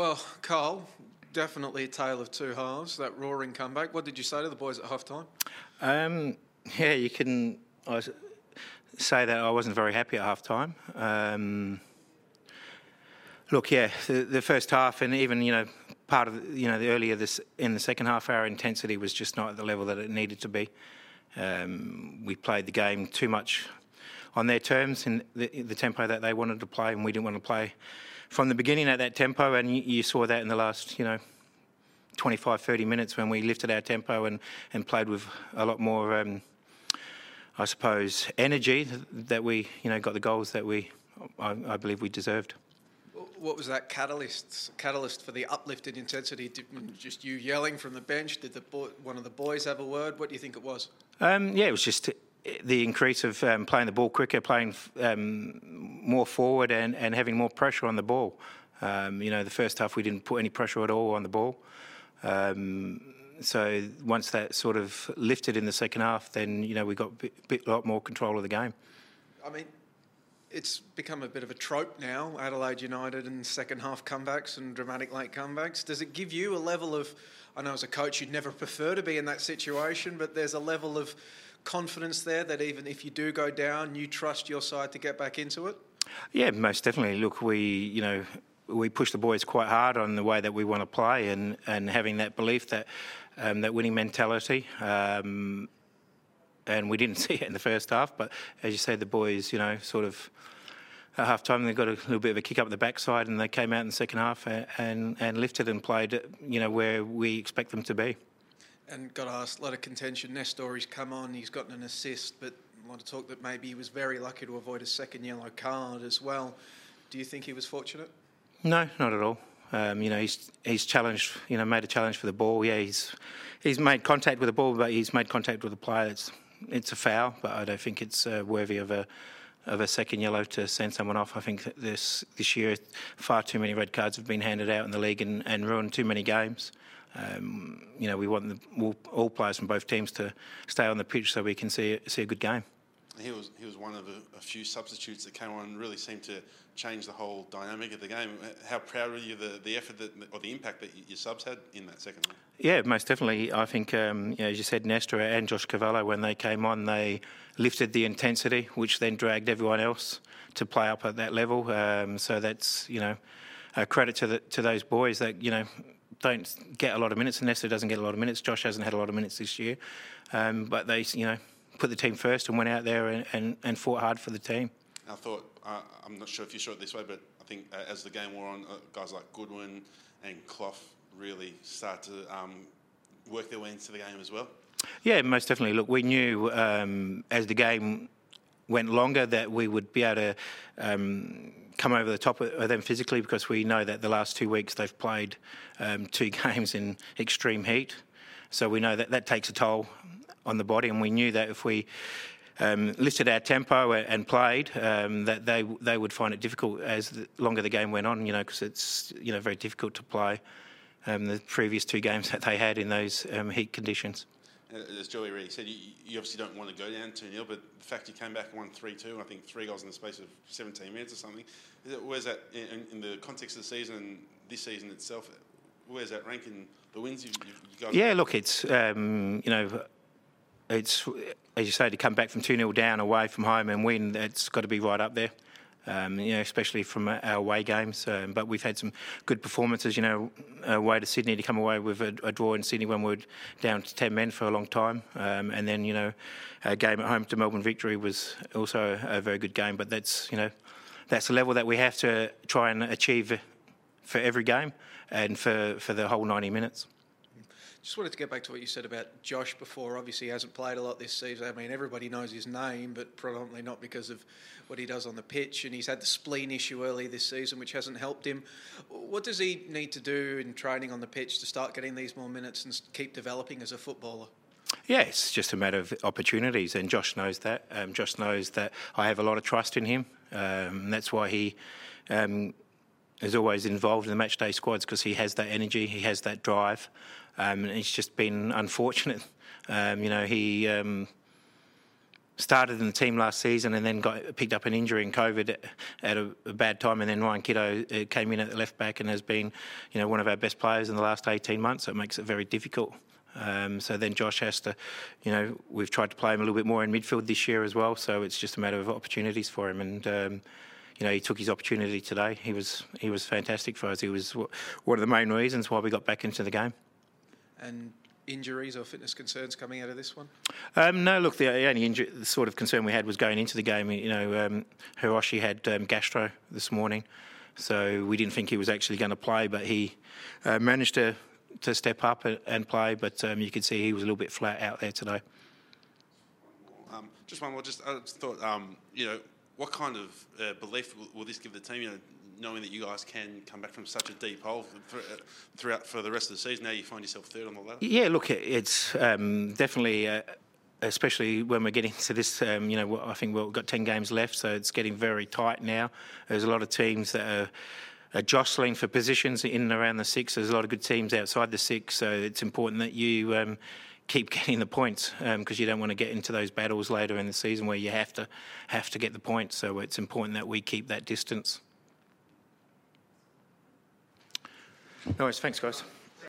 Well, Carl, definitely a tale of two halves. That roaring comeback. What did you say to the boys at half time? Um, yeah, you can I say that I wasn't very happy at half time. Um, look, yeah, the, the, first half and even you know part of you know the earlier this in the second half, our intensity was just not at the level that it needed to be. Um, we played the game too much on their terms in the, the, tempo that they wanted to play, and we didn't want to play from the beginning at that tempo. And you, you saw that in the last you know 25, 30 minutes when we lifted our tempo and, and played with a lot more, um, I suppose, energy that we, you know, got the goals that we, I, I believe we deserved. What was that catalyst? Catalyst for the uplifted intensity? Did, just you yelling from the bench? Did the one of the boys have a word? What do you think it was? Um, yeah, it was just the increase of um, playing the ball quicker, playing um, more forward, and, and having more pressure on the ball. Um, you know, the first half we didn't put any pressure at all on the ball. Um, so once that sort of lifted in the second half, then you know we got a bit, lot more control of the game. I mean, it's become a bit of a trope now. Adelaide United and second half comebacks and dramatic late comebacks. Does it give you a level of? I know as a coach you'd never prefer to be in that situation, but there's a level of confidence there that even if you do go down, you trust your side to get back into it. Yeah, most definitely. Look, we you know we push the boys quite hard on the way that we want to play and, and having that belief that um, that winning mentality. Um, and we didn't see it in the first half, but as you say, the boys, you know, sort of at half time they got a little bit of a kick up the backside and they came out in the second half and, and, and lifted and played, you know, where we expect them to be. And got asked a lot of contention. Nestor, he's come on, he's gotten an assist, but a lot of talk that maybe he was very lucky to avoid a second yellow card as well. Do you think he was fortunate? No, not at all. Um, you know, he's he's challenged. You know, made a challenge for the ball. Yeah, he's he's made contact with the ball, but he's made contact with the player. It's it's a foul, but I don't think it's uh, worthy of a of a second yellow to send someone off. I think this this year far too many red cards have been handed out in the league and, and ruined too many games. Um, you know, we want the, all, all, players from both teams to stay on the pitch so we can see see a good game. He was he was one of a, a few substitutes that came on and really seemed to change the whole dynamic of the game. How proud are you the, the effort that, or the impact that your subs had in that second half? Yeah, most definitely. I think, um, you know, as you said, Nestor and Josh Cavallo, when they came on, they lifted the intensity, which then dragged everyone else to play up at that level. Um, so that's, you know, a credit to the, to those boys that, you know, don't get a lot of minutes. Nestor doesn't get a lot of minutes. Josh hasn't had a lot of minutes this year. Um, but they, you know, put the team first and went out there and, and, and fought hard for the team. I thought, uh, I'm not sure if you saw it this way, but I think uh, as the game wore on, uh, guys like Goodwin and Clough really start to um, work their way into the game as well. Yeah, most definitely. Look, we knew um, as the game went longer that we would be able to um, come over the top of them physically because we know that the last two weeks they've played um, two games in extreme heat. So we know that that takes a toll on the body, and we knew that if we um, lifted our tempo and played, um, that they they would find it difficult as the longer the game went on. You know, because it's you know very difficult to play um, the previous two games that they had in those um, heat conditions. As Joey already said, you, you, obviously don't want to go down 2 0, but the fact you came back 1 3 2, I think three goals in the space of 17 minutes or something, where's that in, in the context of the season and this season itself? Where's that ranking the wins you, you got? Yeah, look, it's, um, you know, it's as you say to come back from two 0 down away from home and win. It's got to be right up there. Um, you know, especially from our away games. Um, but we've had some good performances. You know, away to Sydney to come away with a, a, draw in Sydney when we were down to ten men for a long time, um, and then you know, a game at home to Melbourne victory was also a, very good game. But that's you know, that's a level that we have to try and achieve for every game and for, for the whole 90 minutes. Just wanted to get back to what you said about Josh before. Obviously, he hasn't played a lot this season. I mean, everybody knows his name, but predominantly not because of what he does on the pitch. And he's had the spleen issue early this season, which hasn't helped him. What does he need to do in training on the pitch to start getting these more minutes and keep developing as a footballer? Yeah, it's just a matter of opportunities, and Josh knows that. Um, Josh knows that I have a lot of trust in him. Um, that's why he um, is always involved in the matchday squads because he has that energy, he has that drive. Um, and he's just been unfortunate. Um, you know, he um, started in the team last season and then got picked up an injury in COVID at a, a bad time, and then Ryan Kitto uh, came in at the left back and has been, you know, one of our best players in the last 18 months. So it makes it very difficult. Um, so then Josh has to, you know, we've tried to play him a little bit more in midfield this year as well. So it's just a matter of opportunities for him, and um, you know, he took his opportunity today. He was he was fantastic for us. He was one of the main reasons why we got back into the game. And injuries or fitness concerns coming out of this one? Um, no, look, the only injury, the sort of concern we had was going into the game. You know, um, Hiroshi had um, gastro this morning, so we didn't think he was actually going to play, but he uh, managed to to step up and play. But um, you could see he was a little bit flat out there today. Um, just one more. Just I just thought, um, you know, what kind of uh, belief will, will, this give the team? You know, knowing that you guys can come back from such a deep hole uh, throughout for the rest of the season. Now you find yourself third on the ladder. Yeah, look, it's um, definitely. Uh, especially when we're getting to this, um, you know, I think we've got 10 games left, so it's getting very tight now. There's a lot of teams that are, are jostling for positions in and around the six. There's a lot of good teams outside the six, so it's important that you um, keep getting the points because um, you don't want to get into those battles later in the season where you have to have to get the points. So it's important that we keep that distance. No worries. Thanks, guys.